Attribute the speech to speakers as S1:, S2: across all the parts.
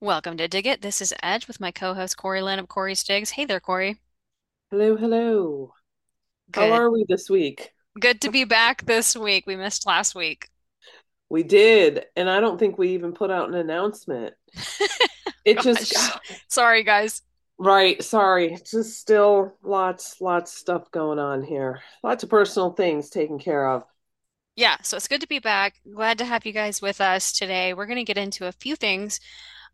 S1: Welcome to Dig It. This is Edge with my co-host Corey Lynn of Corey's Digs. Hey there, Corey.
S2: Hello, hello. How are we this week?
S1: Good to be back this week. We missed last week.
S2: We did, and I don't think we even put out an announcement. It just,
S1: Sorry, guys.
S2: right, sorry, just still lots, lots of stuff going on here. Lots of personal things taken care of.
S1: Yeah, so it's good to be back. Glad to have you guys with us today. We're going to get into a few things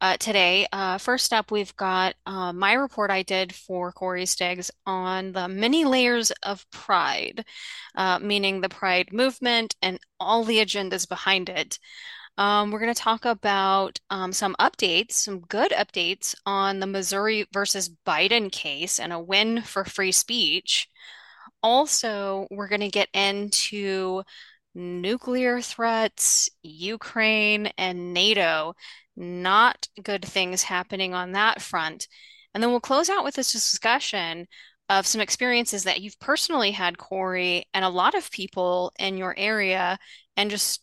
S1: uh, today. Uh, first up, we've got uh, my report I did for Corey's Digs on the many layers of pride, uh, meaning the pride movement and all the agendas behind it. Um, we're going to talk about um, some updates, some good updates on the Missouri versus Biden case and a win for free speech. Also, we're going to get into nuclear threats, Ukraine, and NATO. Not good things happening on that front. And then we'll close out with this discussion of some experiences that you've personally had, Corey, and a lot of people in your area, and just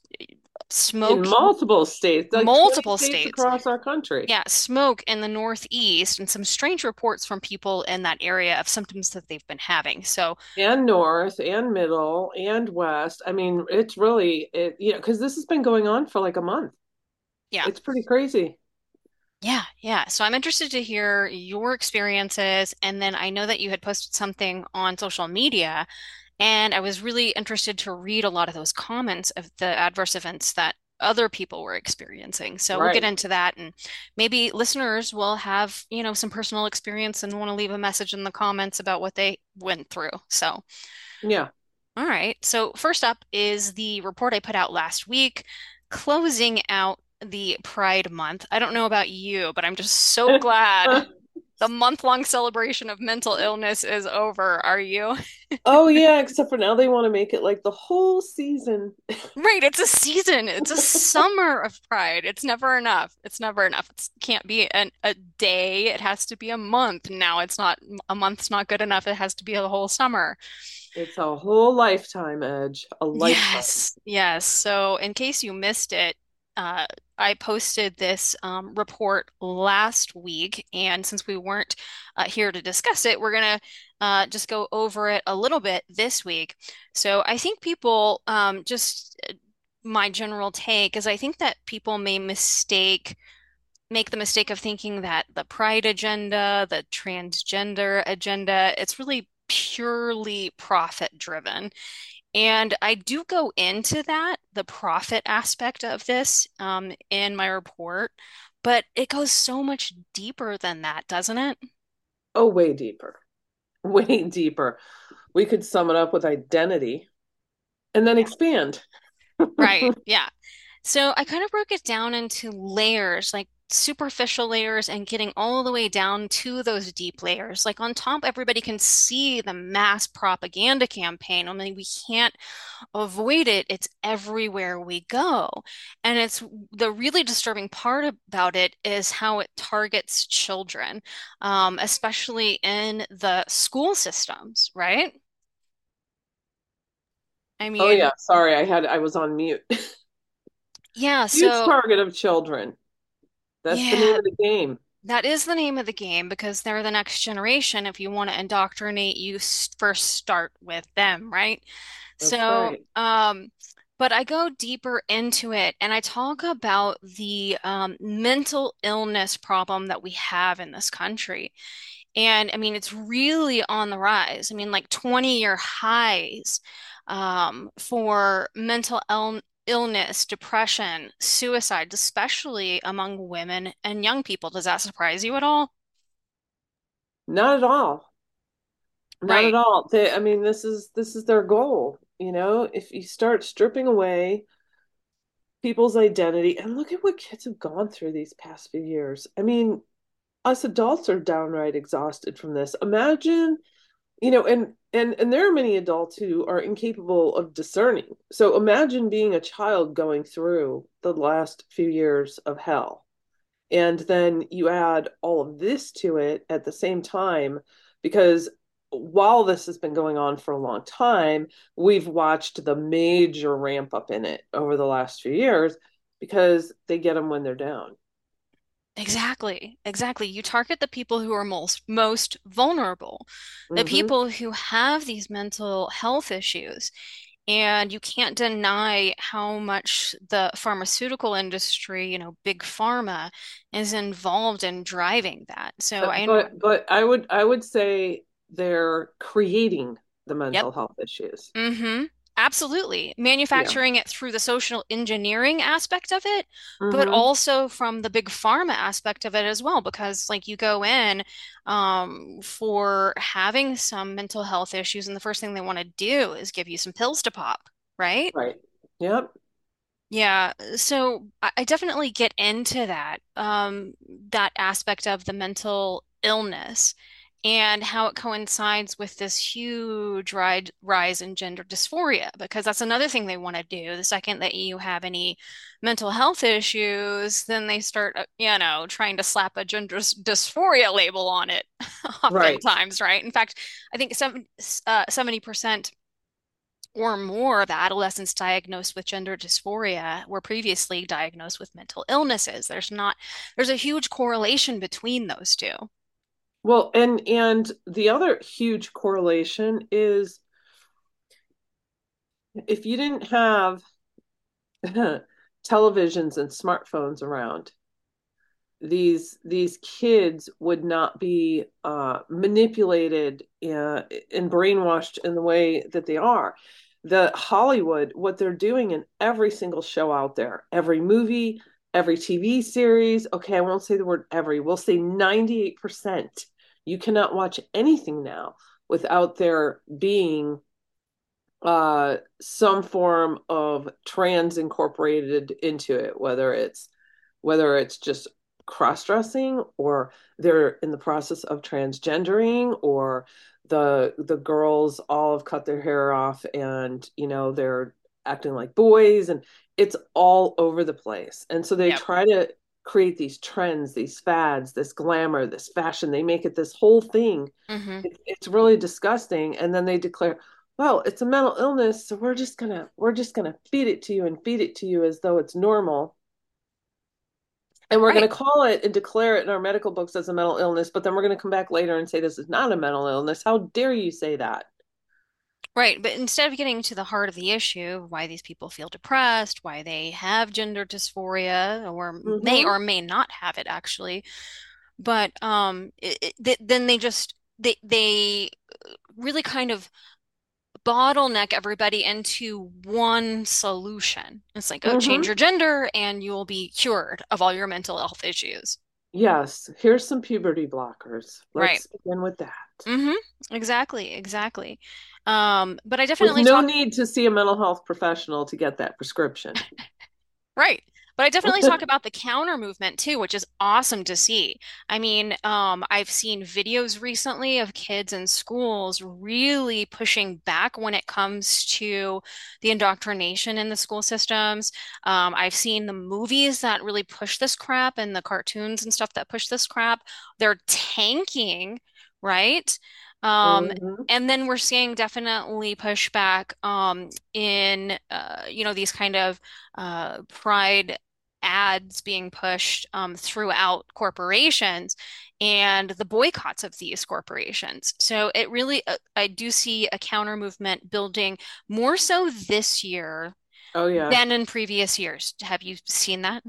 S2: In multiple states, like
S1: multiple
S2: states
S1: states.
S2: across our country,
S1: Yeah, smoke in the Northeast, and some strange reports from people in that area of symptoms that they've been having. So,
S2: and north, and middle, and west. I mean, it's really, it, you know, because this has been going on for like a month.
S1: yeah.
S2: It's pretty crazy.
S1: Yeah, yeah. So I'm interested to hear your experiences. And then I know that you had posted something on social media, and I was really interested to read a lot of those comments of the adverse events that other people were experiencing. So we'll get into that, and maybe listeners will have, you know, some personal experience and want to leave a message in the comments about what they went through. So,
S2: Yeah.
S1: all right. So first up is the report I put out last week, closing out the Pride Month. I don't know about you, but I'm just so glad the month-long celebration of mental illness is over. Are you?
S2: Oh yeah, except for now they want to make it like the whole season.
S1: Right, it's a season. It's a summer of Pride. It's never enough. It's never enough. It can't be an, a day. It has to be a month. Now it's not, a month's not good enough. It has to be a whole summer.
S2: It's a whole lifetime, Edge. A lifetime.
S1: Yes, yes. So, in case you missed it, uh, I posted this um, report last week, and since we weren't uh, here to discuss it, we're gonna uh, just go over it a little bit this week. So, I think people, um, just uh, my general take is I think that people may mistake, make the mistake of thinking that the pride agenda, the transgender agenda, it's really purely profit driven. And I do go into that, the profit aspect of this, um, in my report, but it goes so much deeper than that, doesn't it?
S2: Oh, way deeper. Way deeper. We could sum it up with identity and then expand.
S1: Right. Yeah. So I kind of broke it down into layers, like superficial layers, and getting all the way down to those deep layers. Like on top, everybody can see the mass propaganda campaign. I mean, we can't avoid it. It's everywhere we go. And it's the really disturbing part about it is how it targets children, um, especially in the school systems, right? I mean, Oh
S2: yeah, sorry, I had I was on mute.
S1: yeah,
S2: Huge
S1: so
S2: target of children. That's the name
S1: yeah,
S2: of the game.
S1: that is the name of the game because they're the next generation. If you want to indoctrinate, you first start with them, right?
S2: That's
S1: So,
S2: right.
S1: um, but I go deeper into it and I talk about the um, mental illness problem that we have in this country. And I mean, it's really on the rise. I mean, like 20 year highs um, for mental ill illness, depression, suicide, especially among women and young people. Does that surprise you at all?
S2: Not at all. Not at all. They, I mean, this is this is their goal. You know, if you start stripping away people's identity, and look at what kids have gone through these past few years. I mean, us adults are downright exhausted from this. Imagine, you know, and and and there are many adults who are incapable of discerning. So imagine being a child going through the last few years of hell. And then you add all of this to it at the same time because while this has been going on for a long time, we've watched the major ramp up in it over the last few years because they get them when they're down.
S1: Exactly, exactly. You target the people who are most most vulnerable, the
S2: Mm-hmm.
S1: people who have these mental health issues. And you can't deny how much the pharmaceutical industry, you know, big pharma, is involved in driving that. So
S2: But
S1: I know,
S2: but but I would I would say they're creating the
S1: yep.
S2: mental health issues.
S1: Mm-hmm. Absolutely.
S2: Yeah.
S1: Manufacturing it through the social engineering aspect of it, but
S2: Mm-hmm.
S1: also from the big pharma aspect of it as well, because like you go in um, for having some mental health issues, and the first thing they want to do is give you some pills to pop, right?
S2: Right. Yep.
S1: Yeah, so I, I definitely get into that, um, that aspect of the mental illness and how it coincides with this huge ri rise in gender dysphoria, because that's another thing they want to do. The second that you have any mental health issues, then they start, uh, you know, trying to slap a gender dysphoria label on it,
S2: Right.
S1: oftentimes, right? In fact, I think some, uh, 70% or more of adolescents diagnosed with gender dysphoria were previously diagnosed with mental illnesses. There's not, there's a huge correlation between those two.
S2: Well, and and the other huge correlation is if you didn't have televisions and smartphones around, these these kids would not be uh, manipulated uh, and brainwashed in the way that they are. The Hollywood, what they're doing in every single show out there, every movie, every TV series. Okay, I won't say the word every. We'll say ninety eight percent. You cannot watch anything now without there being uh, some form of trans incorporated into it, whether it's whether it's just cross-dressing or they're in the process of transgendering or the the girls all have cut their hair off and you know they're acting like boys and it's all over the place and so they
S1: Yep.
S2: try to create these trends these fads this glamour this fashion. They make it this whole thing.
S1: Hmm
S2: it, it's really disgusting. And then they declare well it's a mental illness so we're just gonna we're just gonna feed it to you and feed it to you as though it's normal. And we're gonna call it and declare it in our medical books as a mental illness, but then we're going to come back later and say this is not a mental illness. How dare you say that?
S1: Right. But instead of getting to the heart of the issue, why these people feel depressed, why they have gender dysphoria, or may
S2: Mm-hmm.
S1: or may not have it actually, but um, it, it, then they just they they really kind of bottleneck everybody into one solution. It's like, oh, change
S2: Mm-hmm.
S1: your gender and you'll be cured of all your mental health issues.
S2: Yes, here's some puberty blockers.
S1: Right.
S2: Let's begin with that.
S1: hmm Exactly, exactly. Um, but I
S2: With
S1: definitely
S2: no
S1: talk
S2: need to see a mental health professional to get that prescription.
S1: Right. But I definitely talk about the counter movement too, which is awesome to see. I mean, um, I've seen videos recently of kids in schools really pushing back when it comes to the indoctrination in the school systems. Um, I've seen the movies that really push this crap and the cartoons and stuff that push this crap. They're tanking, right? Um,
S2: Mm-hmm.
S1: and then we're seeing definitely pushback um, in uh, you know these kind of uh, pride ads being pushed um, throughout corporations and the boycotts of these corporations. So it really, uh, I do see a counter movement building more so this year
S2: Oh yeah,
S1: than in previous years. Have you seen that?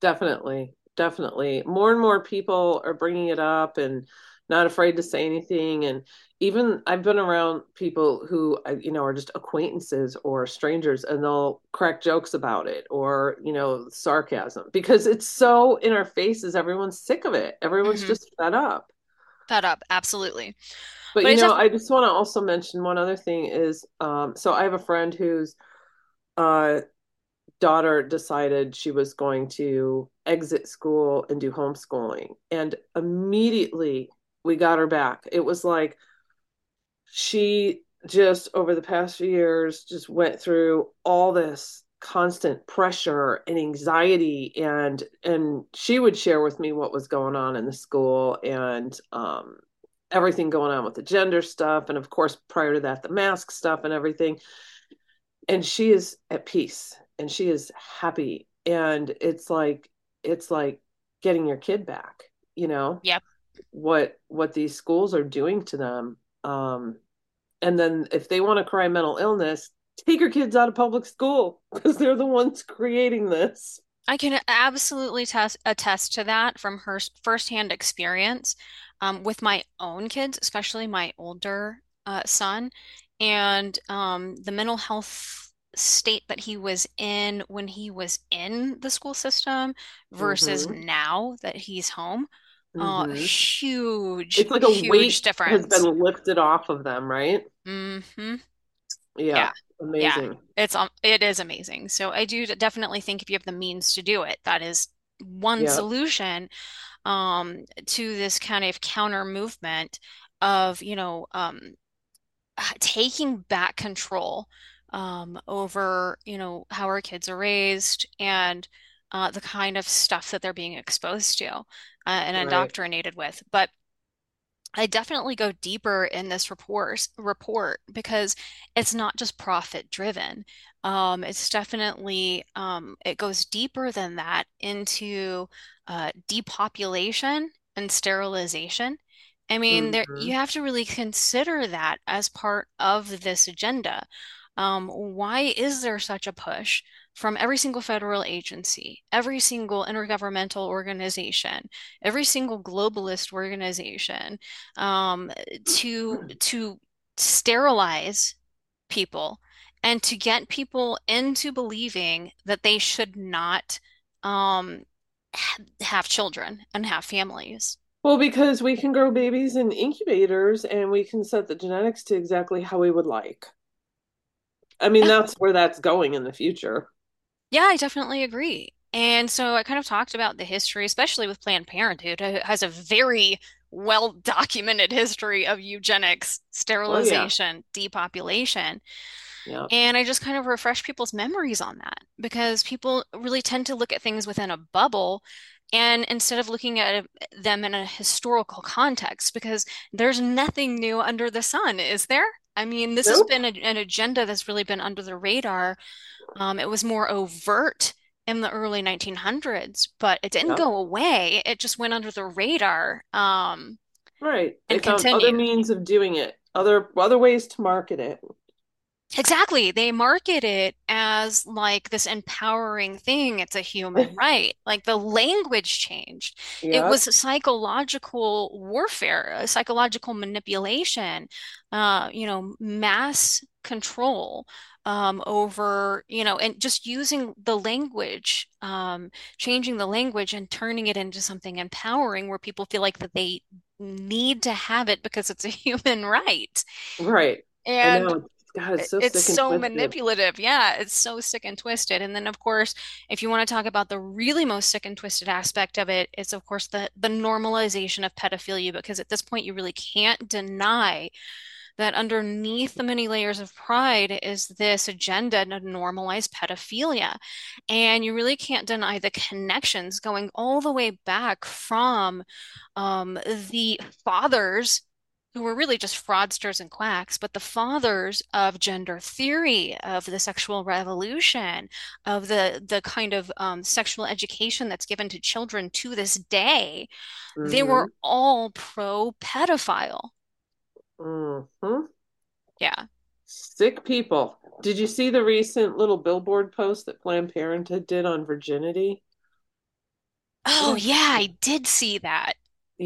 S2: definitely, definitely. More and more people are bringing it up and not afraid to say anything. And even I've been around people who, you know, are just acquaintances or strangers, and they'll crack jokes about it or, you know, sarcasm because it's so in our faces. Everyone's sick of it. Everyone's
S1: hmm
S2: just fed up.
S1: Fed up, absolutely.
S2: But
S1: But
S2: you know,
S1: def
S2: I just want to also mention one other thing is, um, so I have a friend whose uh daughter decided she was going to exit school and do homeschooling. And immediately we got her back. It was like she just over the past few years just went through all this constant pressure and anxiety and and she would share with me what was going on in the school and um everything going on with the gender stuff. And of course, prior to that, the mask stuff and everything. And she is at peace and she is happy. And it's like, it's like getting your kid back, you know?
S1: Yep.
S2: What what these schools are doing to them. Um, and then if they want to cry mental illness, take your kids out of public school because they're the ones creating this.
S1: I can absolutely test, attest to that from her firsthand experience um, with my own kids, especially my older uh, son, and um, the mental health state that he was in when he was in the school system versus
S2: Mm-hmm.
S1: now that he's home. Uh,
S2: Mm-hmm.
S1: huge,
S2: It's like a
S1: huge
S2: weight has been lifted off of them, right?
S1: hmm
S2: Yeah,
S1: Yeah, yeah.
S2: amazing.
S1: It's um, it is amazing. So I do definitely think if you have the means to do it, that is one
S2: Yeah.
S1: solution um, to this kind of counter movement of, you know, um, taking back control um, over, you know, how our kids are raised and uh, the kind of stuff that they're being exposed to uh, and
S2: Right.
S1: indoctrinated with. But I definitely go deeper in this report report because it's not just profit driven. Um, it's definitely um, it goes deeper than that into uh, depopulation and sterilization. I mean, there you
S2: Mm-hmm.
S1: have to really consider that as part of this agenda. Um, why is there such a push from every single federal agency, every single intergovernmental organization, every single globalist organization? um, to to sterilize people and to get people into believing that they should not um, ha have children and have families.
S2: Well, because we can grow babies in incubators and we can set the genetics to exactly how we would like. I mean, that's where that's going in the future.
S1: Yeah, I definitely agree. And so I kind of talked about the history, especially with Planned Parenthood. Has a very well documented history of eugenics,
S2: Oh yeah.
S1: sterilization, depopulation.
S2: Yeah.
S1: And I just kind of refresh people's memories on that because people really tend to look at things within a bubble and instead of looking at them in a historical context, because there's nothing new under the sun, is there? I mean, this has been a, an agenda that's really been under the radar. Um, it was more overt in the early 1900s, but it didn't go away. It just went under the radar, um,
S2: Right. They
S1: and
S2: found other means of doing it, other other ways to market it.
S1: Exactly. They market it as like this empowering thing. It's a human right. Like the language changed. It was psychological warfare, psychological manipulation, uh, you know, mass control um, over, you know, and just using the language, um, changing the language and turning it into something empowering where people feel like that they need to have it because it's a human right.
S2: Right.
S1: And.
S2: God, it's so
S1: it's
S2: sick and
S1: so manipulative. Yeah, it's so sick and twisted. And then of course, if you want to talk about the really most sick and twisted aspect of it, it's of course the the normalization of pedophilia because at this point you really can't deny that underneath the many layers of pride is this agenda to normalize pedophilia. And you really can't deny the connections going all the way back from um, the fathers who were really just fraudsters and quacks, but the fathers of gender theory, of the sexual revolution, of the the kind of um, sexual education that's given to children to this day, they were all pro pedophile.
S2: hmm
S1: Yeah.
S2: Sick people. Did you see the recent little billboard post that Planned Parenthood did on virginity?
S1: Oh, yeah, I did see that.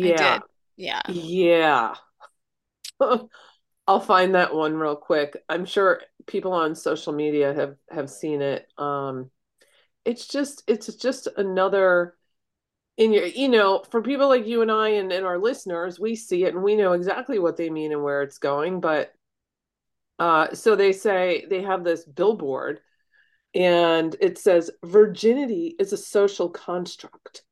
S1: I
S2: yeah.
S1: did. Yeah.
S2: Yeah. I'll find that one real quick. I'm sure people on social media have have seen it. Um, it's just it's just another in your you know for people like you and I and, and our listeners, we see it and we know exactly what they mean and where it's going. But uh, so they say they have this billboard and it says virginity is a social construct.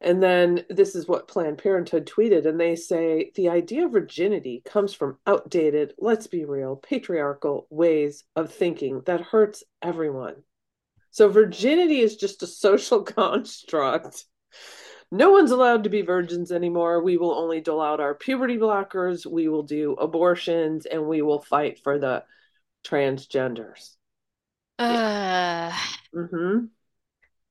S2: And then this is what Planned Parenthood tweeted, and they say the idea of virginity comes from outdated, let's be real, patriarchal ways of thinking that hurts everyone. So virginity is just a social construct no one's allowed to be virgins anymore. We will only dole out our puberty blockers. We will do abortions and we will fight for the transgenders. Yeah.
S1: Uh,
S2: Mm-hmm.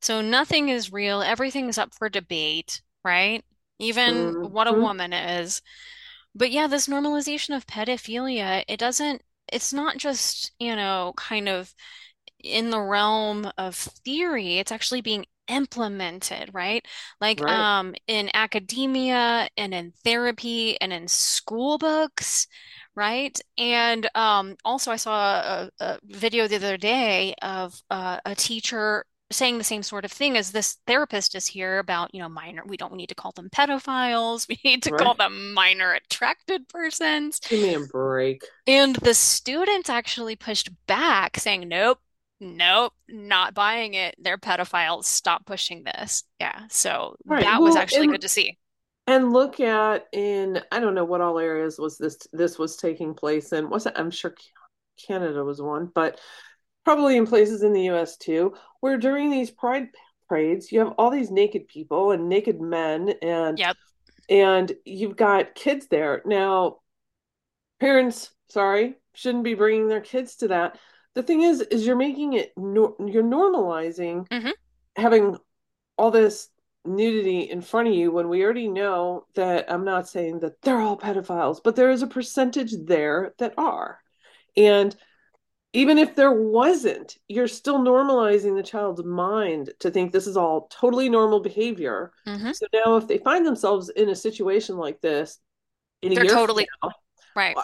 S1: So nothing is real. Everything's up for debate, right? Even what a
S2: Mm-hmm.
S1: woman is. But yeah, this normalization of pedophilia, it doesn't, it's not just, you know, kind of in the realm of theory, it's actually being implemented, right? Like
S2: Right.
S1: um in academia and in therapy and in school books, right? And um also I saw a, a video the other day of uh, a teacher saying the same sort of thing as this therapist is here about, you know, minor, we don't need to call them pedophiles, we need to call them minor attracted persons.
S2: Give me a break.
S1: And the students actually pushed back, saying, nope, nope, not buying it. They're pedophiles. Stop pushing this. Yeah. So
S2: Right.
S1: that was
S2: Well,
S1: actually good to see.
S2: and look at in I don't know what all areas was this this was taking place in. Was it? I'm sure Canada was one, but probably in places in the US too, where during these pride parades, you have all these naked people and naked men and
S1: Yep.
S2: and you've got kids there. Now, parents, sorry, shouldn't be bringing their kids to that. The thing is is you're making it no, you're normalizing
S1: hmm
S2: having all this nudity in front of you when we already know that I'm not saying that they're all pedophiles, but there is a percentage there that are. And even if there wasn't, you're still normalizing the child's mind to think this is all totally normal behavior.
S1: hmm
S2: So now, if they find themselves in a situation like this in
S1: They're totally
S2: now,
S1: right.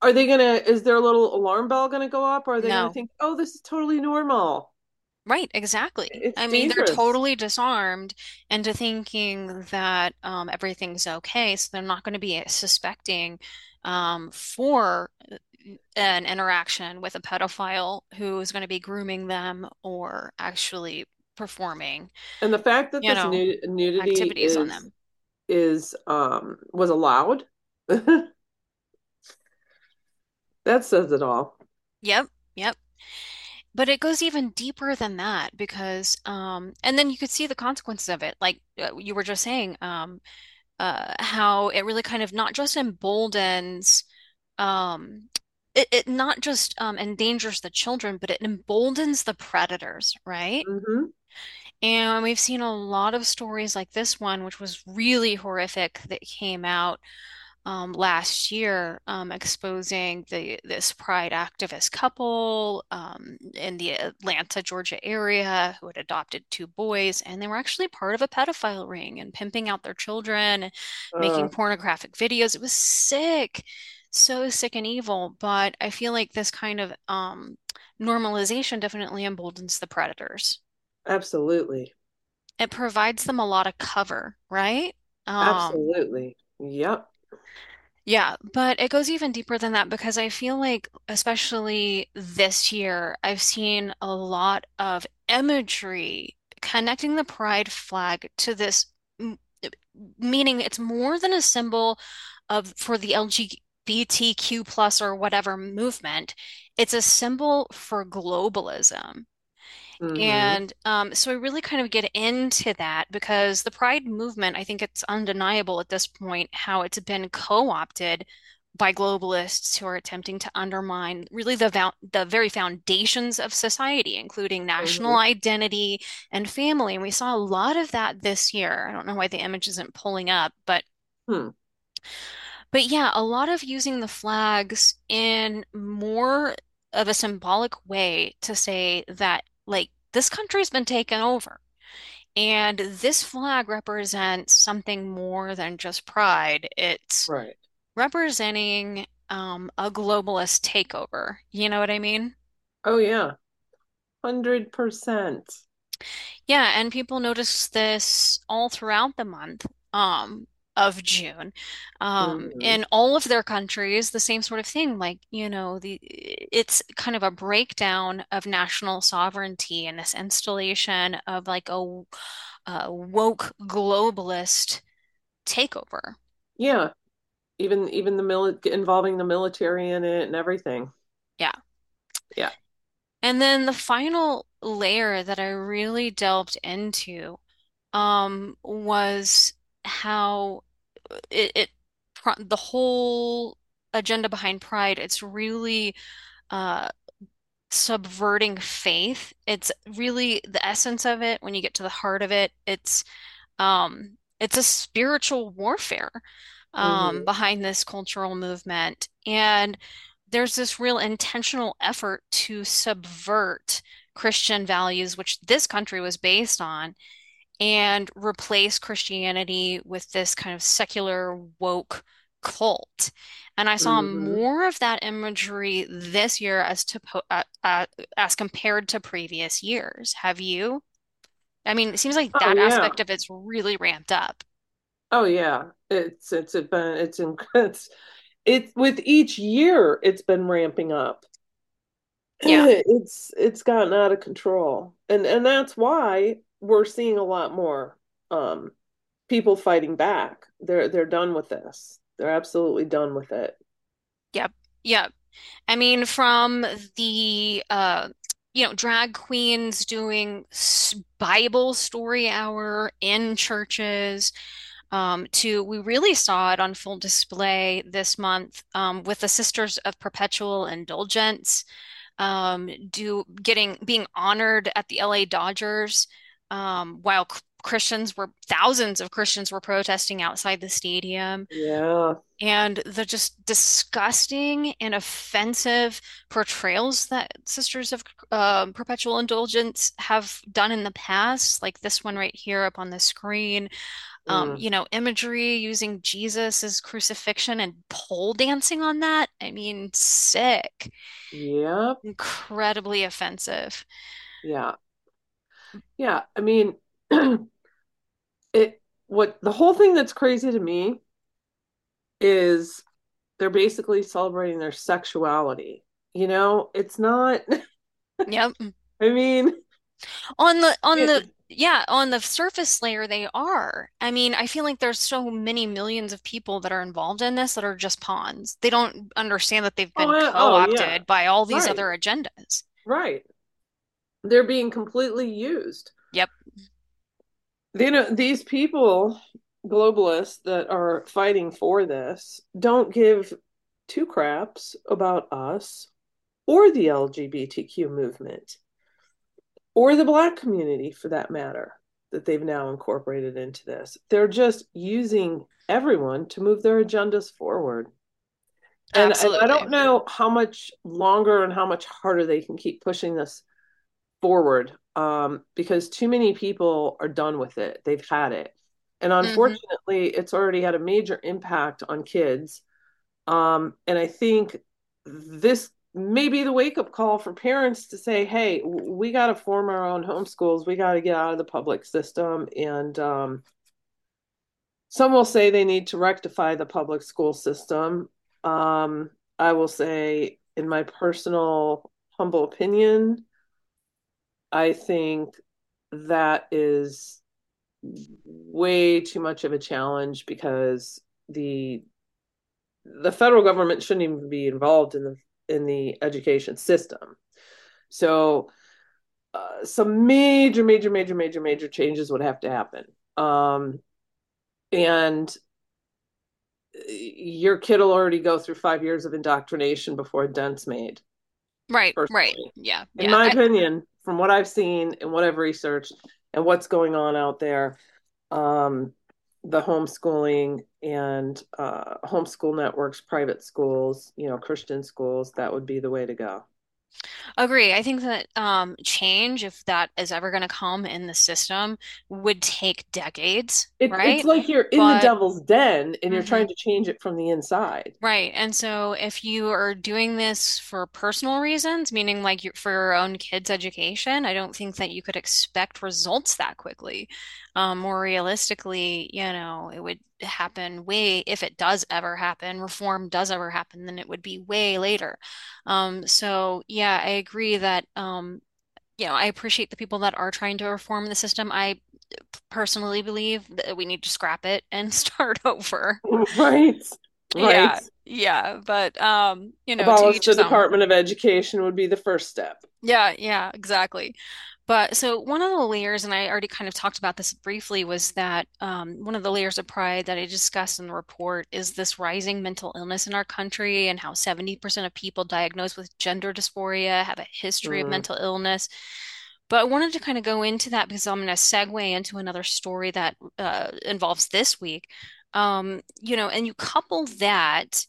S2: are they gonna, is their little alarm bell gonna go up? Or are they gonna think, oh, this is totally normal?
S1: Right, exactly.
S2: It's
S1: I mean, they're totally disarmed into thinking that um, everything's okay, so they're not going to be suspecting um, for an interaction with a pedophile who is going to be grooming them or actually performing,
S2: And the fact that this
S1: know,
S2: nud- nudity
S1: activities on
S2: is
S1: them.
S2: is um was allowed, that says it all.
S1: Yep, yep. But it goes even deeper than that because, um, and then you could see the consequences of it, like uh, you were just saying. Um, uh, how it really kind of not just emboldens um, it, it not just um, endangers the children, but it emboldens the predators, right?
S2: hmm
S1: And we've seen a lot of stories like this one, which was really horrific, that came out um, last year, um, exposing the this Pride activist couple um, in the Atlanta, Georgia area who had adopted two boys, and they were actually part of a pedophile ring and pimping out their children, and making
S2: Uh,
S1: pornographic videos. It was sick, so sick and evil. But I feel like this kind of um, normalization definitely emboldens the predators.
S2: absolutely.
S1: It provides them a lot of cover, right? Um,
S2: Absolutely. Yep.
S1: Yeah, but it goes even deeper than that because I feel like, especially this year, I've seen a lot of imagery connecting the pride flag to this, meaning it's more than a symbol of for the LGBTQ plus or whatever movement. It's a symbol for globalism.
S2: hmm
S1: And um, so I really kind of get into that because the Pride movement, I think it's undeniable at this point how it's been co-opted by globalists who are attempting to undermine really the vo the very foundations of society, including national
S2: hmm
S1: identity and family. And we saw a lot of that this year. I don't know why the image isn't pulling up, but
S2: Hmm.
S1: But yeah, a lot of using the flags in more of a symbolic way to say that, like, this country's been taken over. And this flag represents something more than just pride. It's
S2: Right.
S1: representing um, a globalist takeover. You know what I mean?
S2: Oh yeah. 100%.
S1: Yeah, and people notice this all throughout the month um, of June. Um,
S2: hmm
S1: in all of their countries, the same sort of thing. Like, you know, the it's kind of a breakdown of national sovereignty and this installation of like a, a woke globalist takeover.
S2: Yeah. Even even the mili involving the military in it and everything.
S1: Yeah.
S2: Yeah.
S1: And then the final layer that I really delved into. um, was how it, it the whole agenda behind Pride, it's really uh, subverting faith. It's really the essence of it when you get to the heart of it. It's um, it's a spiritual warfare um,
S2: hmm
S1: behind this cultural movement. And there's this real intentional effort to subvert Christian values, which this country was based on, and replace Christianity with this kind of secular woke cult. And I saw
S2: hmm
S1: more of that imagery this year as to uh, uh, as compared to previous years. Have you? I mean, it seems like
S2: Oh
S1: that
S2: yeah.
S1: aspect of it's really ramped up.
S2: Oh yeah. It's it's been it's in it's it's with each year it's been ramping up.
S1: Yeah.
S2: It's it's gotten out of control. And and that's why we're seeing a lot more um people fighting back. They're they're done with this. They're absolutely done with it.
S1: Yep. Yep. I mean, from the uh, you know, drag queens doing Bible story hour in churches, um, to we really saw it on full display this month um, with the Sisters of Perpetual Indulgence, um, do getting being honored at the LA Dodgers, um, while Christians were thousands of Christians were protesting outside the stadium
S2: Yeah.
S1: and the just disgusting and offensive portrayals that Sisters of um, Perpetual Indulgence have done in the past, like this one right here up on the screen. Um,
S2: Mm.
S1: you know, imagery using Jesus' crucifixion and pole dancing on that. I mean, sick,
S2: Yep.
S1: incredibly offensive.
S2: Yeah. Yeah. I mean, it what the whole thing that's crazy to me is they're basically celebrating their sexuality. You know, it's not,
S1: Yep.
S2: I mean,
S1: On the on the yeah, on the surface layer they are. I mean, I feel like there's so many millions of people that are involved in this that are just pawns. They don't understand that they've
S2: oh,
S1: been
S2: uh, oh yeah,
S1: co-opted by all these
S2: right,
S1: other agendas.
S2: right. They're being completely used.
S1: Yep.
S2: You know, these people, globalists that are fighting for this, don't give two craps about us or the LGBTQ movement or the Black community for that matter that they've now incorporated into this. They're just using everyone to move their agendas forward. And, and I
S1: Absolutely.
S2: don't know how much longer and how much harder they can keep pushing this forward um, because too many people are done with it. They've had it. And
S1: hmm
S2: unfortunately, it's already had a major impact on kids. Um, and I think this may be the wake up call for parents to say, hey, we got to form our own homeschools. We got to get out of the public system. And um, some will say they need to rectify the public school system. Um, I will say, in my personal humble opinion, I think that is way too much of a challenge because the the federal government shouldn't even be involved in the in the education system. So uh, some major, major, major, major, major changes would have to happen. Um, and your kid will already go through five years of indoctrination before a dent's made,
S1: Right, right. Yeah,
S2: In
S1: yeah.
S2: my
S1: I,
S2: opinion, from what I've seen and what I've researched and what's going on out there, um, the homeschooling and uh, homeschool networks, private schools, you know, Christian schools, that would be the way to go.
S1: Agree. I think that um, change, if that is ever going to come in the system, would take decades,
S2: It, it's like you're in the devil's den and you're trying
S1: mhm.
S2: to change it from the inside.
S1: Right. And so if you are doing this for personal reasons, meaning like for your own kids' education, I don't think that you could expect results that quickly. Um, more realistically, you know, it would happen way, if it does ever happen, reform does ever happen, then it would be way later. Um, so yeah, I agree that um, you know, I appreciate the people that are trying to reform the system. I personally believe that we need to scrap it and start over.
S2: Right. Right.
S1: Yeah, yeah, but um, you know, to
S2: Abolish
S1: each
S2: the. Department of Education would be the first step.
S1: Yeah, yeah, exactly. But so one of the layers, and I already kind of talked about this briefly, was that um, one of the layers of pride that I discussed in the report is this rising mental illness in our country and how 70% of people diagnosed with gender dysphoria have a history of
S2: Mm,
S1: mental illness. But I wanted to kind of go into that because I'm going to segue into another story that uh, involves this week. Um, you know, and you couple that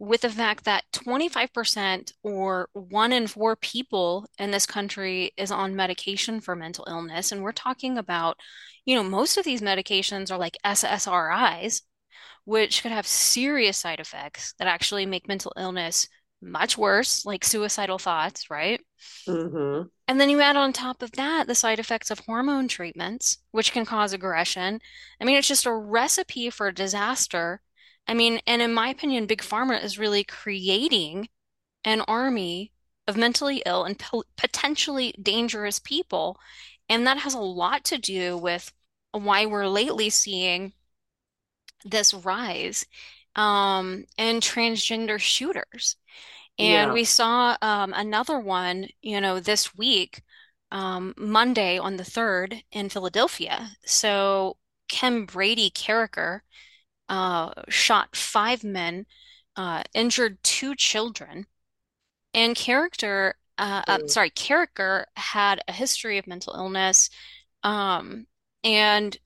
S1: with the fact that 25% or one in four people in this country is on medication for mental illness. And we're talking about, you know, most of these medications are like SSRIs, which could have serious side effects that actually make mental illness much worse, like suicidal thoughts, right?
S2: hmm
S1: And then you add on top of that the side effects of hormone treatments, which can cause aggression. I mean, it's just a recipe for disaster. I mean, and in my opinion, Big Pharma is really creating an army of mentally ill and po potentially dangerous people. And that has a lot to do with why we're lately seeing this rise um, in transgender shooters. And
S2: Yeah.
S1: we saw um, another one, you know, this week, um, Monday on the 3rd in Philadelphia. So Kimbrady Carriker uh, shot five men, uh, injured two children, and character, uh, uh,
S2: Mm,
S1: sorry, Carriker had a history of mental illness, um, and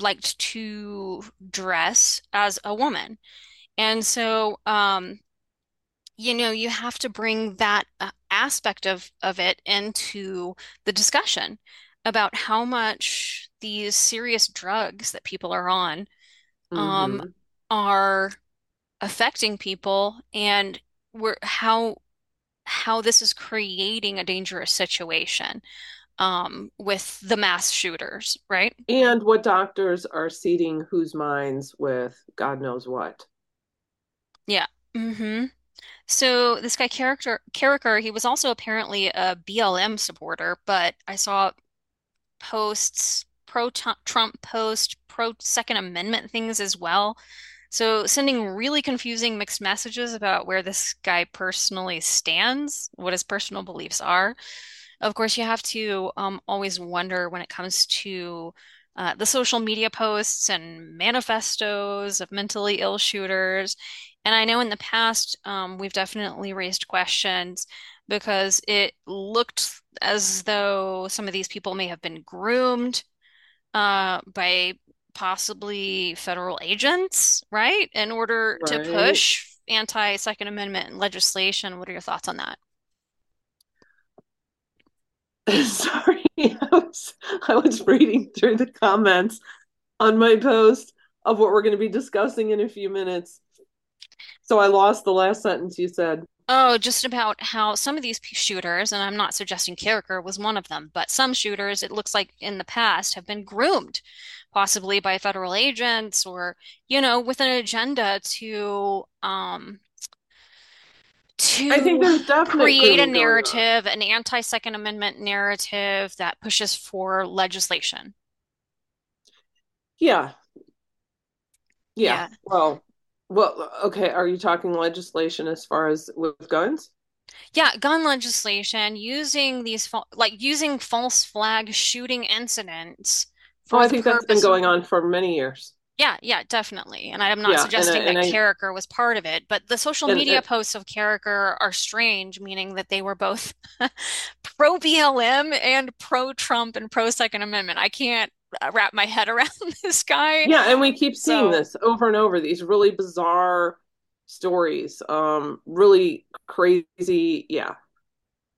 S1: liked to dress as a woman. And so, um, you know, you have to bring that uh, aspect of of it into the discussion about how much these serious drugs that people are on um,
S2: hmm
S1: are affecting people and we're how how this is creating a dangerous situation um, with the mass shooters, right?
S2: And what doctors are seeding whose minds with God knows what.
S1: Yeah. Mm-hmm. So this guy character Carriker, he was also apparently a BLM supporter, but I saw posts, pro Trump post, pro Second Amendment things as well. So sending really confusing mixed messages about where this guy personally stands, what his personal beliefs are. Of course, you have to um, always wonder when it comes to uh, the social media posts and manifestos of mentally ill shooters. And I know in the past, um, we've definitely raised questions because it looked as though some of these people may have been groomed uh, by possibly federal agents, right? In order to push anti-Second Amendment legislation. What are your thoughts on that?
S2: Sorry, I was, I was reading through the comments on my post of what we're going to be discussing in a few minutes. So I lost the last sentence you said.
S1: Oh, just about how some of these shooters, and I'm not suggesting Carriker was one of them, but some shooters, it looks like in the past, have been groomed, possibly by federal agents or, you know, with an agenda to um to
S2: I think there's definitely
S1: create a
S2: grooming going on.
S1: narrative, an anti-Second Amendment narrative that pushes for legislation.
S2: Yeah, yeah.
S1: Yeah.
S2: Well, well, okay. Are you talking legislation as far as with guns?
S1: Yeah, gun legislation using these like using false flag shooting incidents
S2: Oh,
S1: for
S2: I think that's been going on for many years.
S1: Yeah, yeah, definitely. And I'm not
S2: Yeah,
S1: suggesting
S2: and
S1: that
S2: I
S1: Carriker was part of it, but the social
S2: and,
S1: media
S2: and
S1: posts of Carriker are strange, meaning that they were both pro BLM and pro Trump and pro Second Amendment. I can't uh, wrap my head around this guy.
S2: yeah, and we keep seeing
S1: So,
S2: this over and over. These really bizarre stories, um, really crazy. Yeah,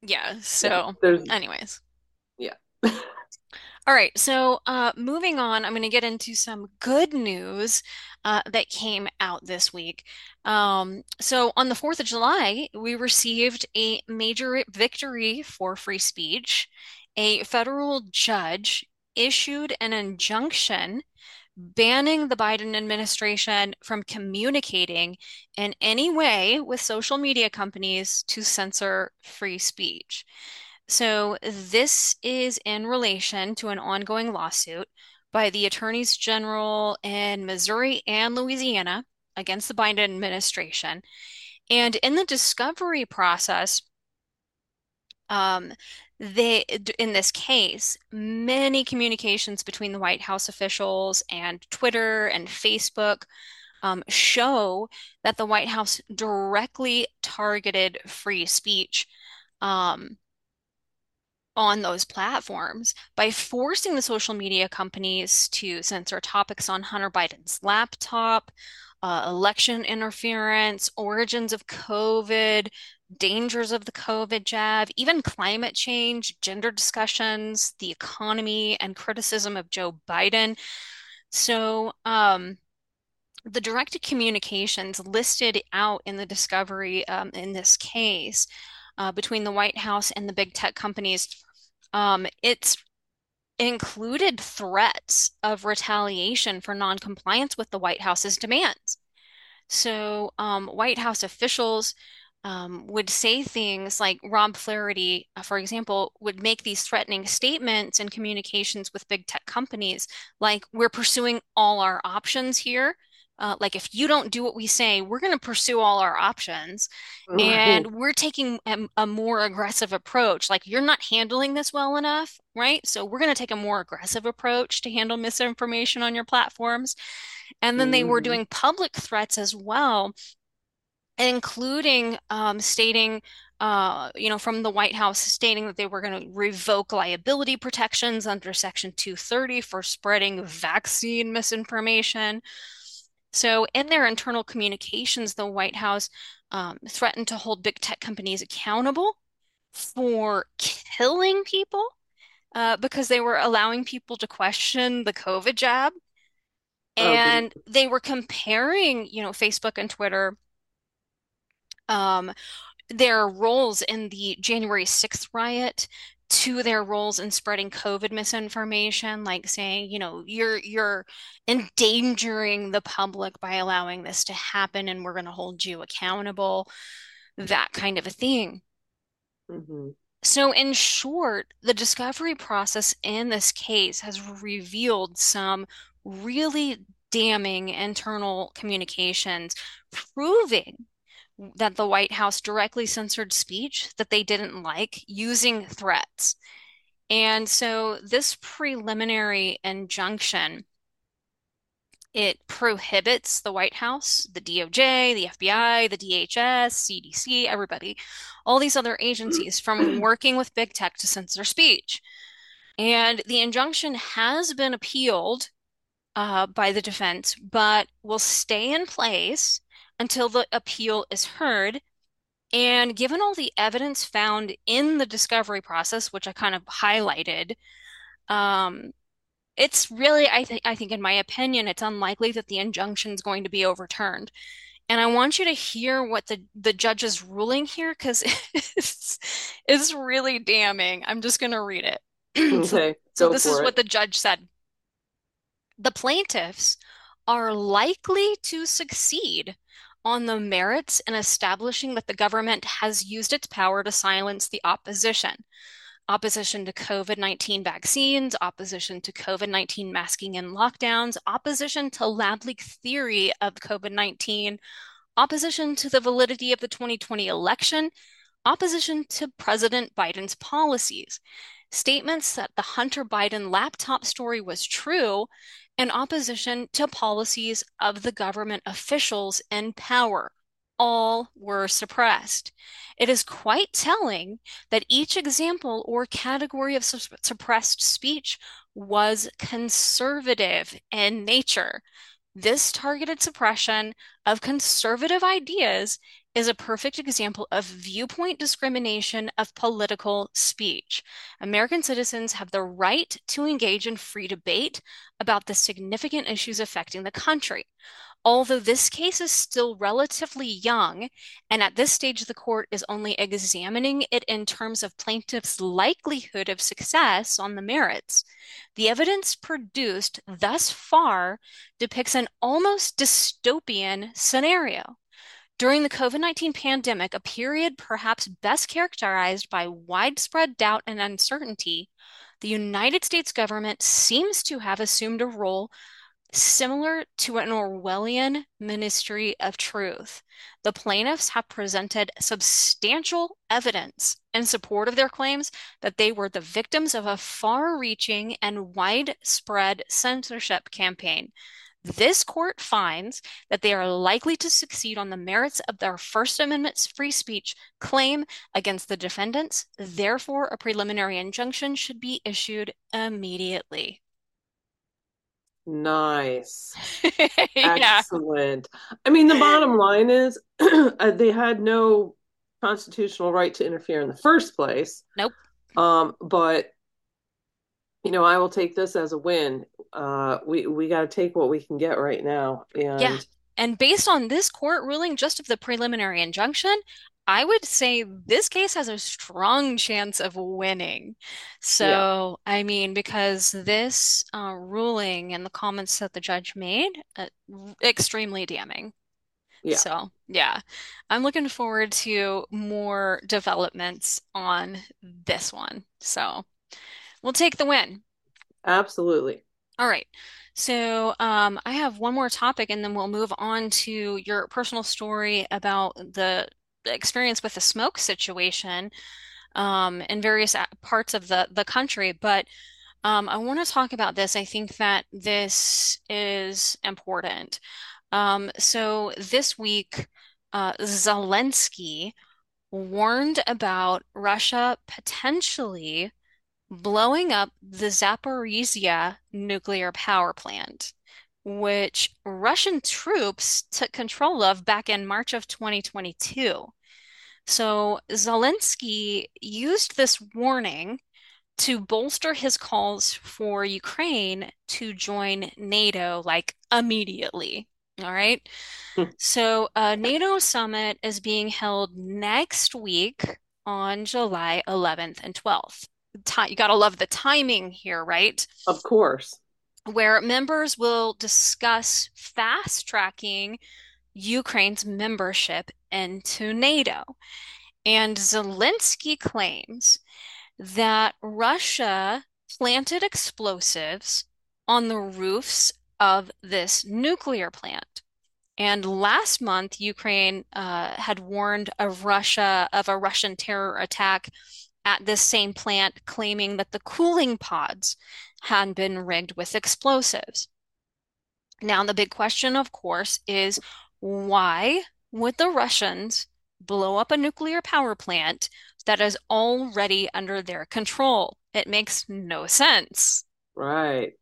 S1: yeah.
S2: yeah.
S1: So,
S2: There's
S1: anyways.
S2: yeah.
S1: All right, so uh, moving on, I'm going to get into some good news uh, that came out this week. Um, so, on the 4th of July, we received a major victory for free speech. A federal judge issued an injunction banning the Biden administration from communicating in any way with social media companies to censor free speech. So this is in relation to an ongoing lawsuit by the attorneys general in Missouri and Louisiana against the Biden administration. And in the discovery process, um, they, in this case, many communications between the White House officials and Twitter and Facebook um, show that the White House directly targeted free speech um, on those platforms by forcing the social media companies to censor topics on Hunter Biden's laptop, uh, election interference, origins of COVID, dangers of the COVID jab, even climate change, gender discussions, the economy, and criticism of Joe Biden. So, um, the direct communications listed out in the discovery um, in this case uh, between the White House and the big tech companies, um, it's included threats of retaliation for noncompliance with the White House's demands. So, um, White House officials um, would say things like Rob Flaherty, uh, for example, would make these threatening statements in communications with big tech companies, like, we're pursuing all our options here. Uh, like, if you don't do what we say, we're going to pursue all our options.
S2: Right.
S1: And we're taking a, a more aggressive approach. Like, you're not handling this well enough, right? So, we're going to take a more aggressive approach to handle misinformation on your platforms. And then they were
S2: Mhm.
S1: doing public threats as well including um, stating, uh, you know, from the White House stating that they were going to revoke liability protections under Section 230 for spreading vaccine misinformation. So, in their internal communications, the White House um, threatened to hold big tech companies accountable for killing people uh, because they were allowing people to question the COVID jab.
S2: Oh.
S1: And they were comparing, you know, Facebook and Twitter um, their roles in the January 6th riot to their roles in spreading COVID misinformation, like saying, you know, you're you're endangering the public by allowing this to happen and we're going to hold you accountable, that kind of a thing.
S2: hmm
S1: So, in short, the discovery process in this case has revealed some really damning internal communications, proving that the White House directly censored speech that they didn't like using threats. And so this preliminary injunction, it prohibits the White House, the DOJ, the FBI, the DHS, CDC, everybody, all these other agencies from working with big tech to censor speech. And the injunction has been appealed uh, by the defense, but will stay in place until the appeal is heard. And given all the evidence found in the discovery process, which I kind of highlighted, um, it's really, I think, I think, in my opinion, it's unlikely that the injunction is going to be overturned. And I want you to hear what the the judge's ruling here, because it's, it's really damning. I'm just going to read it. So,
S2: Okay,
S1: so
S2: go
S1: this is
S2: for
S1: what the judge said. The plaintiffs are likely to succeed on the merits in establishing that the government has used its power to silence the opposition. Opposition to COVID 19 vaccines, opposition to COVID 19 masking and lockdowns, opposition to lab leak theory of COVID 19, opposition to the validity of the 2020 election, opposition to President Biden's policies, statements that the Hunter Biden laptop story was true, and opposition to policies of the government officials in power. All were suppressed. It is quite telling that each example or category of su- suppressed speech was conservative in nature. This targeted suppression of conservative ideas is a perfect example of viewpoint discrimination of political speech. American citizens have the right to engage in free debate about the significant issues affecting the country. Although this case is still relatively young, and at this stage the court is only examining it in terms of plaintiff's likelihood of success on the merits, the evidence produced thus far depicts an almost dystopian scenario. During the COVID 19 pandemic, a period perhaps best characterized by widespread doubt and uncertainty, the United States government seems to have assumed a role similar to an Orwellian ministry of truth. The plaintiffs have presented substantial evidence in support of their claims that they were the victims of a far reaching and widespread censorship campaign. This court finds that they are likely to succeed on the merits of their First Amendment free speech claim against the defendants. Therefore, a preliminary injunction should be issued immediately.
S2: Nice.
S1: Yeah.
S2: Excellent. I mean, the bottom line is uh, they had no constitutional right to interfere in the first place.
S1: Nope.
S2: Um, but you know, I will take this as a win. Uh, we we got to take what we can get right now,
S1: Yeah.
S2: and
S1: And based on this court ruling, just of the preliminary injunction, I would say this case has a strong chance of winning.
S2: yeah,
S1: So, I mean, because this uh, ruling and the comments that the judge made, uh, extremely damning.
S2: yeah,
S1: So, yeah, I'm looking forward to more developments on this one. So, we'll take the win.
S2: absolutely.
S1: All right. So, um, I have one more topic and then we'll move on to your personal story about the experience with the smoke situation um, in various parts of the, the country. But um, I want to talk about this. I think that this is important. Um, so, this week, uh, Zelensky warned about Russia potentially blowing up the Zaporizhia nuclear power plant, which Russian troops took control of back in March of 2022. So Zelensky used this warning to bolster his calls for Ukraine to join NATO like immediately. All right. Hmm. So, a NATO summit is being held next week on July 11th and 12th. Ti- you got to love the timing here, right?
S2: Of course.
S1: Where members will discuss fast tracking Ukraine's membership into NATO. And Zelensky claims that Russia planted explosives on the roofs of this nuclear plant. And last month, Ukraine uh, had warned of Russia of a Russian terror attack at this same plant, claiming that the cooling ponds had been rigged with explosives. Now, the big question, of course, is why would the Russians blow up a nuclear power plant that is already under their control? It makes no sense.
S2: Right.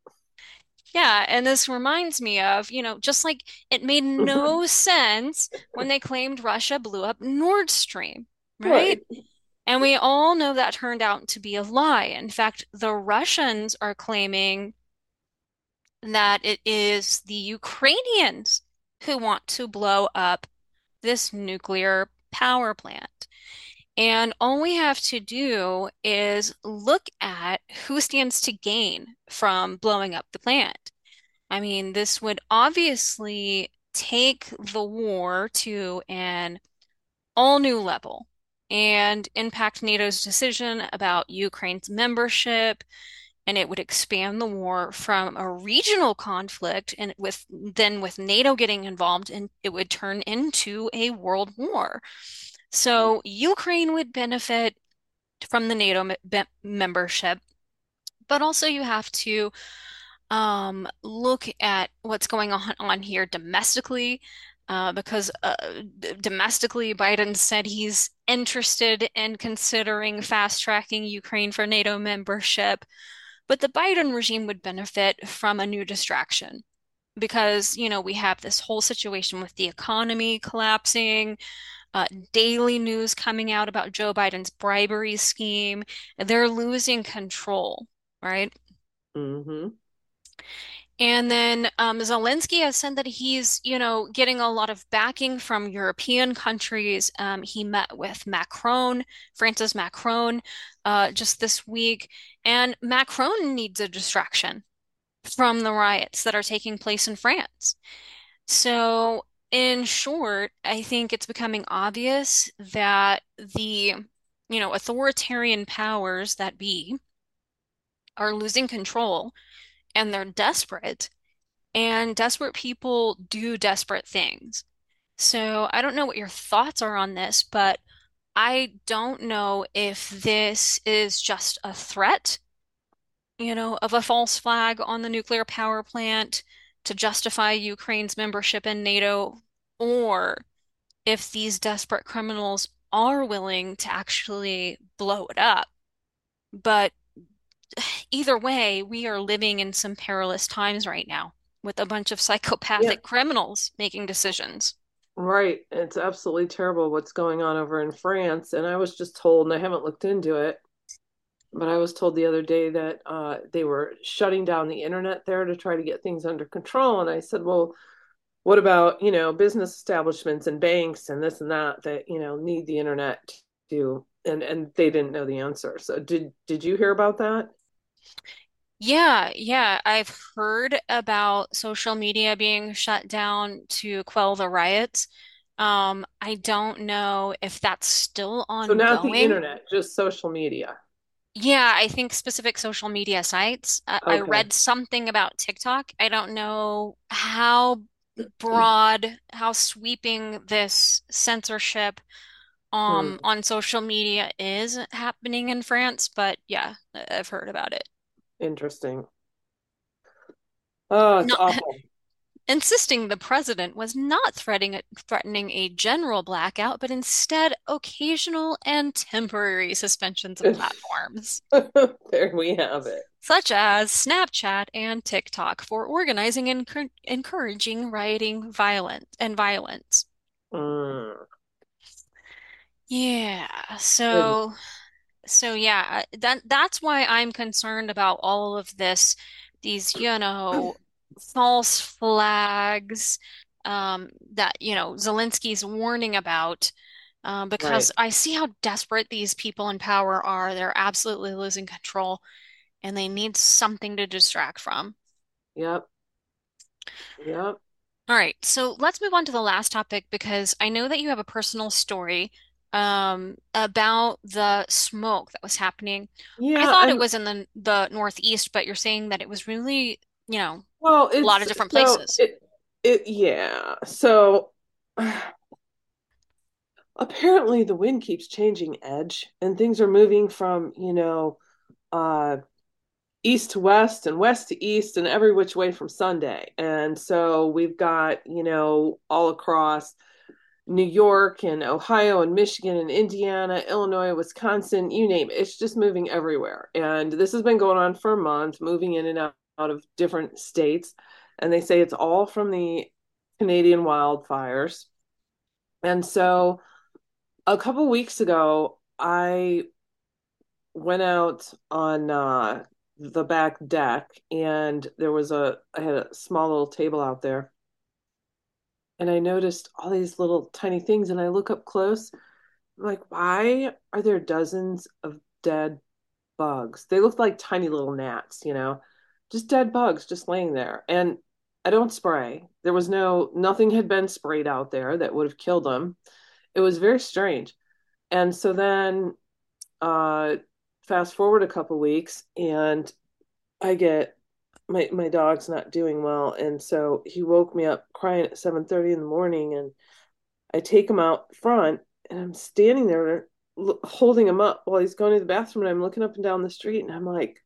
S1: Yeah, and this reminds me of, you know, just like it made no sense when they claimed Russia blew up Nord Stream, right?
S2: Right.
S1: And we all know that turned out to be a lie. In fact, the Russians are claiming that it is the Ukrainians who want to blow up this nuclear power plant. And all we have to do is look at who stands to gain from blowing up the plant. I mean, this would obviously take the war to an all new level and impact NATO's decision about Ukraine's membership. And it would expand the war from a regional conflict and with then with NATO getting involved, and it would turn into a world war. So Ukraine would benefit from the NATO me membership, but also you have to um, look at what's going on on here domestically, uh, because uh, domestically, Biden said he's interested in considering fast tracking Ukraine for NATO membership, but the Biden regime would benefit from a new distraction. Because, you know, we have this whole situation with the economy collapsing, uh, daily news coming out about Joe Biden's bribery scheme. They're losing control, right?
S2: hmm
S1: And then um, Zelensky has said that he's, you know, getting a lot of backing from European countries. Um, he met with Macron, France's Macron, uh, just this week, and Macron needs a distraction from the riots that are taking place in France. So, in short, I think it's becoming obvious that the, you know, authoritarian powers that be are losing control and they're desperate and desperate people do desperate things. So I don't know what your thoughts are on this, but I don't know if this is just a threat, you know, of a false flag on the nuclear power plant to justify Ukraine's membership in NATO, or if these desperate criminals are willing to actually blow it up. But either way, we are living in some perilous times right now with a bunch of
S2: Yeah,
S1: psychopathic criminals making decisions.
S2: right. It's absolutely terrible what's going on over in France. And I was just told, and I haven't looked into it, but I was told the other day that uh, they were shutting down the internet there to try to get things under control. And I said, well, what about, you know, business establishments and banks and this and that that, you know, need the internet to, and and they didn't know the answer. So did did you hear about that?
S1: Yeah, yeah, I've heard about social media being shut down to quell the riots. Um, I don't know if that's still
S2: So not the
S1: ongoing.
S2: internet, just social media.
S1: Yeah, I think specific social media sites. I, I
S2: Okay.
S1: read something about TikTok. I don't know how broad, how sweeping this censorship Um on social media is happening in France, but yeah, I've heard about it.
S2: Interesting. Oh, it's
S1: Not
S2: awful.
S1: insisting the president was not threatening threatening a general blackout, but instead occasional and temporary suspensions of platforms,
S2: There we have it.
S1: such as Snapchat and TikTok, for organizing and encouraging rioting violence and violence.
S2: Mm.
S1: Yeah,
S2: Goodness.
S1: so so yeah, that that's why I'm concerned about all of this, these, you know, false flags um, that, you know, Zelensky's warning about, um,
S2: Right.
S1: because I see how desperate these people in power are. They're absolutely losing control, and they need something to distract from.
S2: Yep. Yep.
S1: All right, so let's move on to the last topic because I know that you have a personal story um, about the smoke that was happening. I
S2: Yeah,
S1: thought it was in the the Northeast, but you're saying that it was really, you know,
S2: well,
S1: a lot of different
S2: so
S1: places.
S2: it it yeah. So apparently the wind keeps changing edge and things are moving from, you know, uh east to west and west to east and every which way from Sunday. And so we've got, you know, all across New York and Ohio and Michigan and Indiana, Illinois, Wisconsin, you name it. It's just moving everywhere. And this has been going on for a month, moving in and out, of different states. And they say it's all from the Canadian wildfires. And so a couple weeks ago, I went out on uh, the back deck and there was a, I had a small little table out there. And I noticed all these little tiny things. And I look up close I'm like, why are there dozens of dead bugs? They look like tiny little gnats, you know, just dead bugs just laying there. And I don't spray. There was no, nothing had been sprayed out there that would have killed them. It was very strange. And so then, uh, fast forward a couple weeks, and I get my my dog's not doing well, and so he woke me up crying at seven thirty in the morning, and I take him out front and I'm standing there holding him up while he's going to the bathroom and I'm looking up and down the street and I'm like,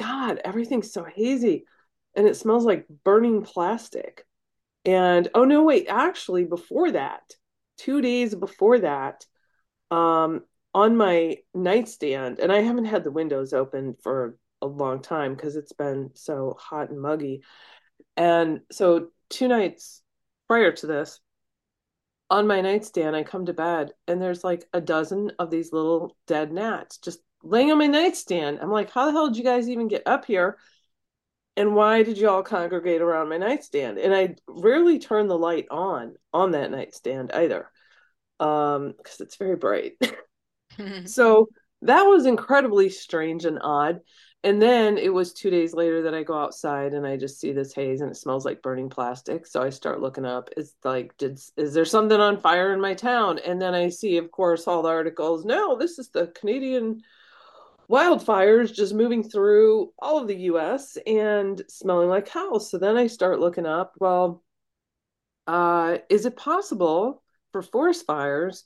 S2: God, everything's so hazy and it smells like burning plastic. And oh no, wait, actually before that, two days before that, um, on my nightstand, and I haven't had the windows open for a long time because it's been so hot and muggy. And so two nights prior to this, on my nightstand, I come to bed and there's like a dozen of these little dead gnats just laying on my nightstand. I'm like, how the hell did you guys even get up here? And why did you all congregate around my nightstand? And I rarely turn the light on on that nightstand either, um, because it's very bright. so that was incredibly strange and odd. And then it was two days later that I go outside and I just see this haze and it smells like burning plastic. So I start looking up. It's like, did is there something on fire in my town? And then I see, of course, all the articles. No, this is the Canadian wildfires just moving through all of the US and smelling like house. So then I start looking up, well, uh, is it possible for forest fires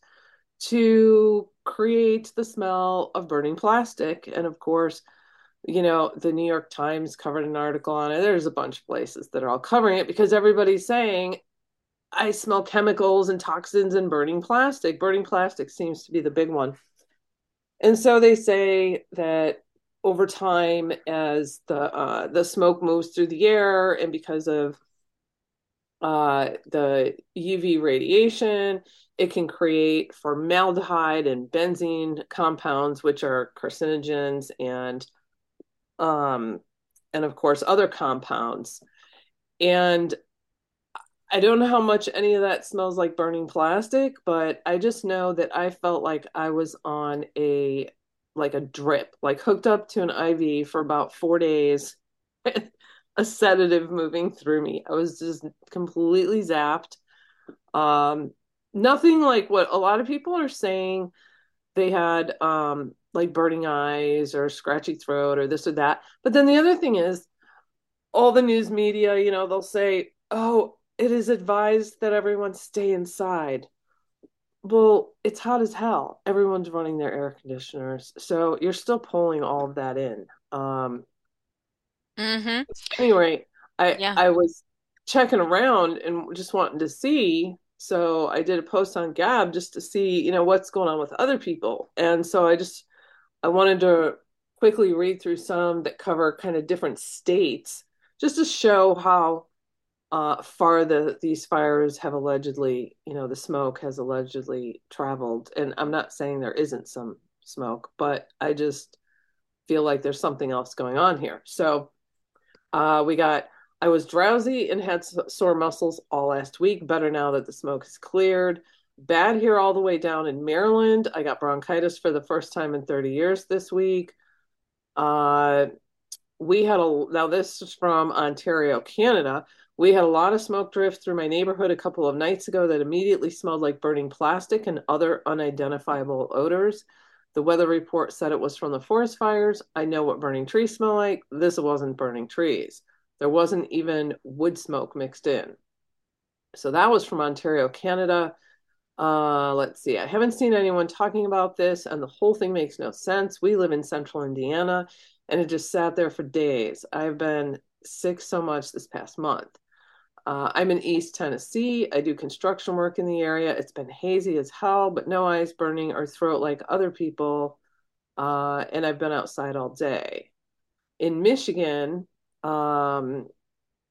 S2: to create the smell of burning plastic? And of course, you know, the New York Times covered an article on it. There's a bunch of places that are all covering it because everybody's saying, I smell chemicals and toxins and burning plastic. Burning plastic seems to be the big one. And so they say that over time, as the uh, the smoke moves through the air, and because of uh, the UV radiation, it can create formaldehyde and benzene compounds, which are carcinogens, and um, and of course other compounds. And I don't know how much any of that smells like burning plastic, but I just know that I felt like I was on a like a drip, like hooked up to an IV for about four days, a sedative moving through me. I was just completely zapped. Um, nothing like what a lot of people are saying. They had um, like burning eyes or scratchy throat or this or that. But then the other thing is, all the news media, you know, they'll say, "Oh, it is advised that everyone stay inside. Well, it's hot as hell. Everyone's running their air conditioners. So you're still pulling all of that in. Um,
S1: Mm-hmm.
S2: anyway, I
S1: Yeah.
S2: I was checking around and just wanting to see. So I did a post on Gab just to see, you know, what's going on with other people. And so I just I wanted to quickly read through some that cover kind of different states just to show how uh, far the these fires have allegedly, you know, the smoke has allegedly traveled. And I'm not saying there isn't some smoke, but I just feel like there's something else going on here. So uh, we got, I was drowsy and had sore muscles all last week. Better now that the smoke has cleared. Bad here all the way down in Maryland. I got bronchitis for the first time in 30 years this week. Uh, we had a, now this is from Ontario, Canada. We had a lot of smoke drift through my neighborhood a couple of nights ago that immediately smelled like burning plastic and other unidentifiable odors. The weather report said it was from the forest fires. I know what burning trees smell like. This wasn't burning trees. There wasn't even wood smoke mixed in. So that was from Ontario, Canada. Uh, let's see. I haven't seen anyone talking about this, and the whole thing makes no sense. We live in central Indiana, and it just sat there for days. I've been sick so much this past month. Uh, I'm in East Tennessee. I do construction work in the area. It's been hazy as hell, but no eyes burning or throat like other people. Uh, and I've been outside all day. In Michigan, um,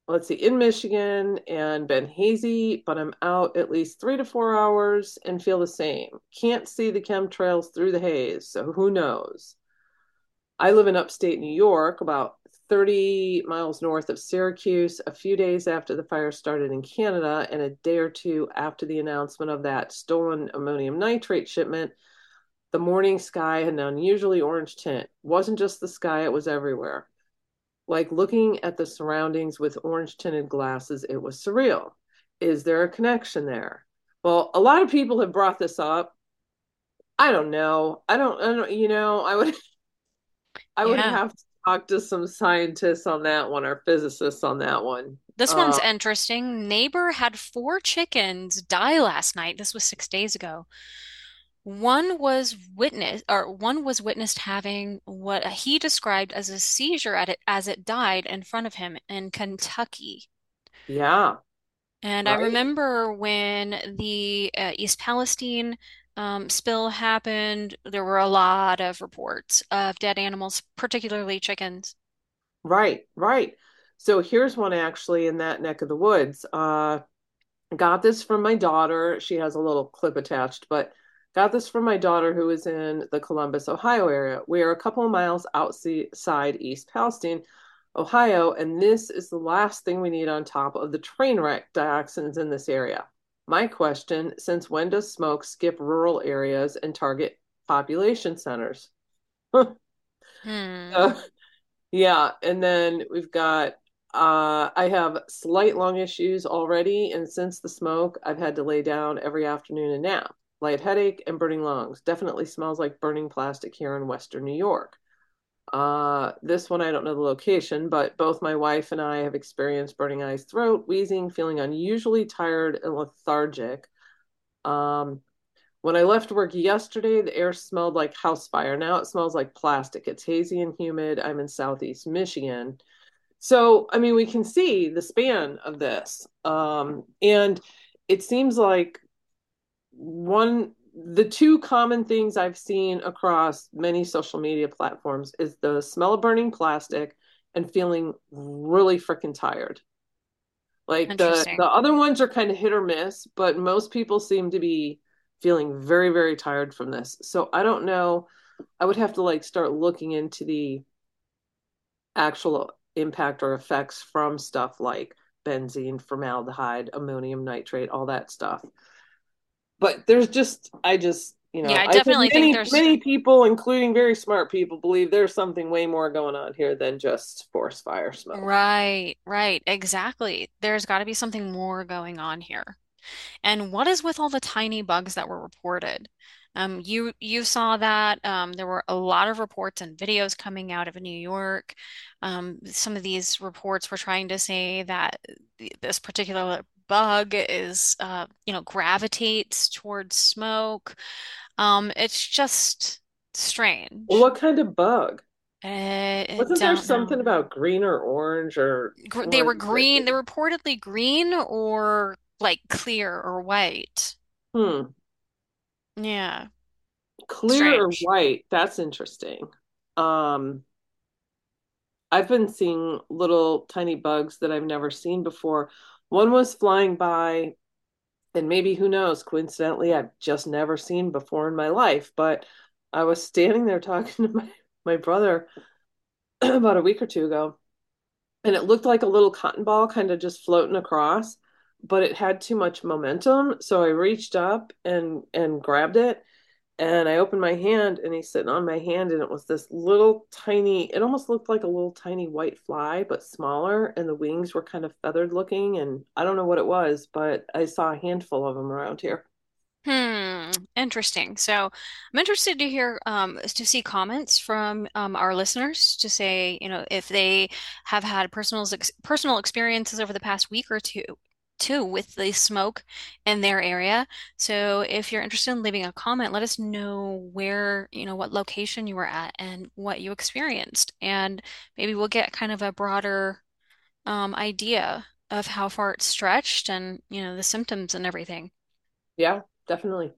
S2: let's see, in Michigan and been hazy, but I'm out at least three to four hours and feel the same. Can't see the chemtrails through the haze, so who knows? I live in upstate New York, about 30 miles north of Syracuse, a few days after the fire started in Canada, and a day or two after the announcement of that stolen ammonium nitrate shipment, the morning sky had an unusually orange tint. Wasn't just the sky, it was everywhere. Like looking at the surroundings with orange tinted glasses, it was surreal. Is there a connection there? Well, a lot of people have brought this up. I don't know. I don't, I don't you know, I would I would
S1: Yeah.
S2: have to talk to some scientists on that one or physicists on that one.
S1: This one's
S2: Uh,
S1: interesting. Neighbor had four chickens die last night. This was six days ago. One was witness, or one was witnessed having what he described as a seizure at it as it died in front of him in Kentucky.
S2: yeah,
S1: And I remember when the uh, East Palestine um, spill happened, there were a lot of reports of dead animals, particularly chickens.
S2: right, right. So here's one actually in that neck of the woods. Uh, got this from my daughter. She has a little clip attached, but got this from my daughter who is in the Columbus, Ohio area. We are a couple of miles outside East Palestine, Ohio, and this is the last thing we need on top of the train wreck dioxins in this area. My question, since when does smoke skip rural areas and target population centers?
S1: Hmm.
S2: Uh, yeah, and then we've got uh I have slight lung issues already, and since the smoke, I've had to lay down every afternoon and nap. Light headache and burning lungs. Definitely smells like burning plastic here in Western New York. Uh, this one, I don't know the location, but both my wife and I have experienced burning eyes, throat, wheezing, feeling unusually tired and lethargic. Um, when I left work yesterday, the air smelled like house fire. Now it smells like plastic. It's hazy and humid. I'm in Southeast Michigan. So, I mean, we can see the span of this. Um, and it seems like one, the two common things I've seen across many social media platforms is the smell of burning plastic and feeling really freaking tired. Like the the other ones are kind of hit or miss, but most people seem to be feeling very, very tired from this. So I don't know. I would have to like start looking into the actual impact or effects from stuff like benzene, formaldehyde, ammonium nitrate, all that stuff. But there's just, I just, you
S1: Yeah,
S2: know,
S1: I
S2: I think
S1: definitely think
S2: many,
S1: there's
S2: many people, including very smart people, believe there's something way more going on here than just forest fire smoke.
S1: right, right, exactly. There's got to be something more going on here. And what is with all the tiny bugs that were reported? Um, you you saw that um, there were a lot of reports and videos coming out of New York. Um, some of these reports were trying to say that th- this particular bug is, uh, you know, gravitates towards smoke. Um, it's just
S2: Well,
S1: strange.
S2: what kind of bug?
S1: I, I
S2: Wasn't there something
S1: know.
S2: about green or orange or
S1: Gr- They were green. They were reportedly green or like clear or white.
S2: Hmm.
S1: Yeah,
S2: Clear or white? That's interesting. Um, I've been seeing little tiny bugs that I've never seen before. One was flying by, and maybe who knows, coincidentally, I've just never seen before in my life. But I was standing there talking to my, my brother about a week or two ago, and it looked like a little cotton ball kind of just floating across, but it had too much momentum. So I reached up and and grabbed it and I opened my hand and he's sitting on my hand and it was this little tiny, it almost looked like a little tiny white fly, but smaller. And the wings were kind of feathered looking. And I don't know what it was, but I saw a handful of them around here.
S1: Hmm, interesting. So I'm interested to hear, um, to see comments from um, our listeners to say, you know, if they have had personal personal experiences over the past week or two, too, with the smoke in their area. So if you're interested in leaving a comment, let us know where, you know, what location you were at and what you experienced, and maybe we'll get kind of a broader um, idea of how far it stretched and, you know, the symptoms and everything.
S2: Yeah, definitely.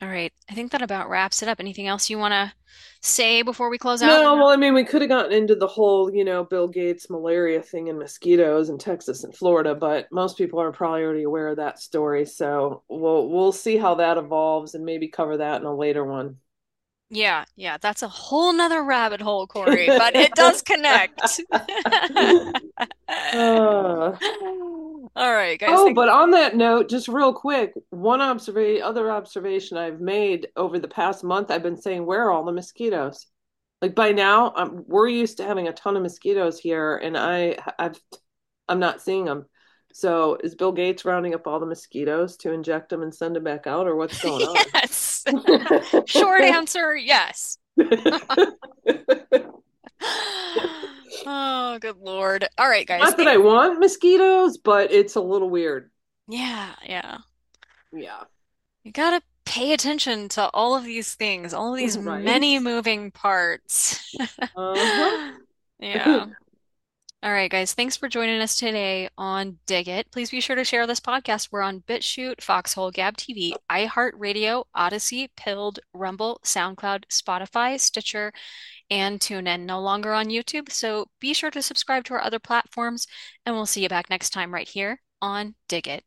S1: All right. I think that about wraps it up. Anything else you want to say before we close out?
S2: No, well, I mean, we could have gotten into the whole, you know, Bill Gates malaria thing and mosquitoes in Texas and Florida, but most people are probably already aware of that story. So we'll we'll see how that evolves and maybe cover that in a later one.
S1: Yeah, yeah, that's a whole nother rabbit hole, Corey, but it does connect.
S2: Uh,
S1: All right, guys.
S2: oh, but on that note, just real quick, one observation, other observation I've made over the past month, I've been saying, where are all the mosquitoes? Like by now, I'm, we're used to having a ton of mosquitoes here, and I, I've, I'm not seeing them. So is Bill Gates rounding up all the mosquitoes to inject them and send them back out, or what's going on?
S1: Yes. Short answer, yes. Oh, good Lord. All right, guys.
S2: Not that I want mosquitoes, but it's a little weird.
S1: Yeah, yeah.
S2: Yeah.
S1: You gotta pay attention to all of these things, all of these
S2: Right.
S1: many moving parts.
S2: Uh-huh.
S1: Yeah. All right, guys. Thanks for joining us today on Dig It. Please be sure to share this podcast. We're on BitChute, Foxhole, Gab TV, iHeartRadio, Odysee, Pilled, Rumble, SoundCloud, Spotify, Stitcher, and TuneIn. No longer on YouTube, so be sure to subscribe to our other platforms, and we'll see you back next time right here on Dig It.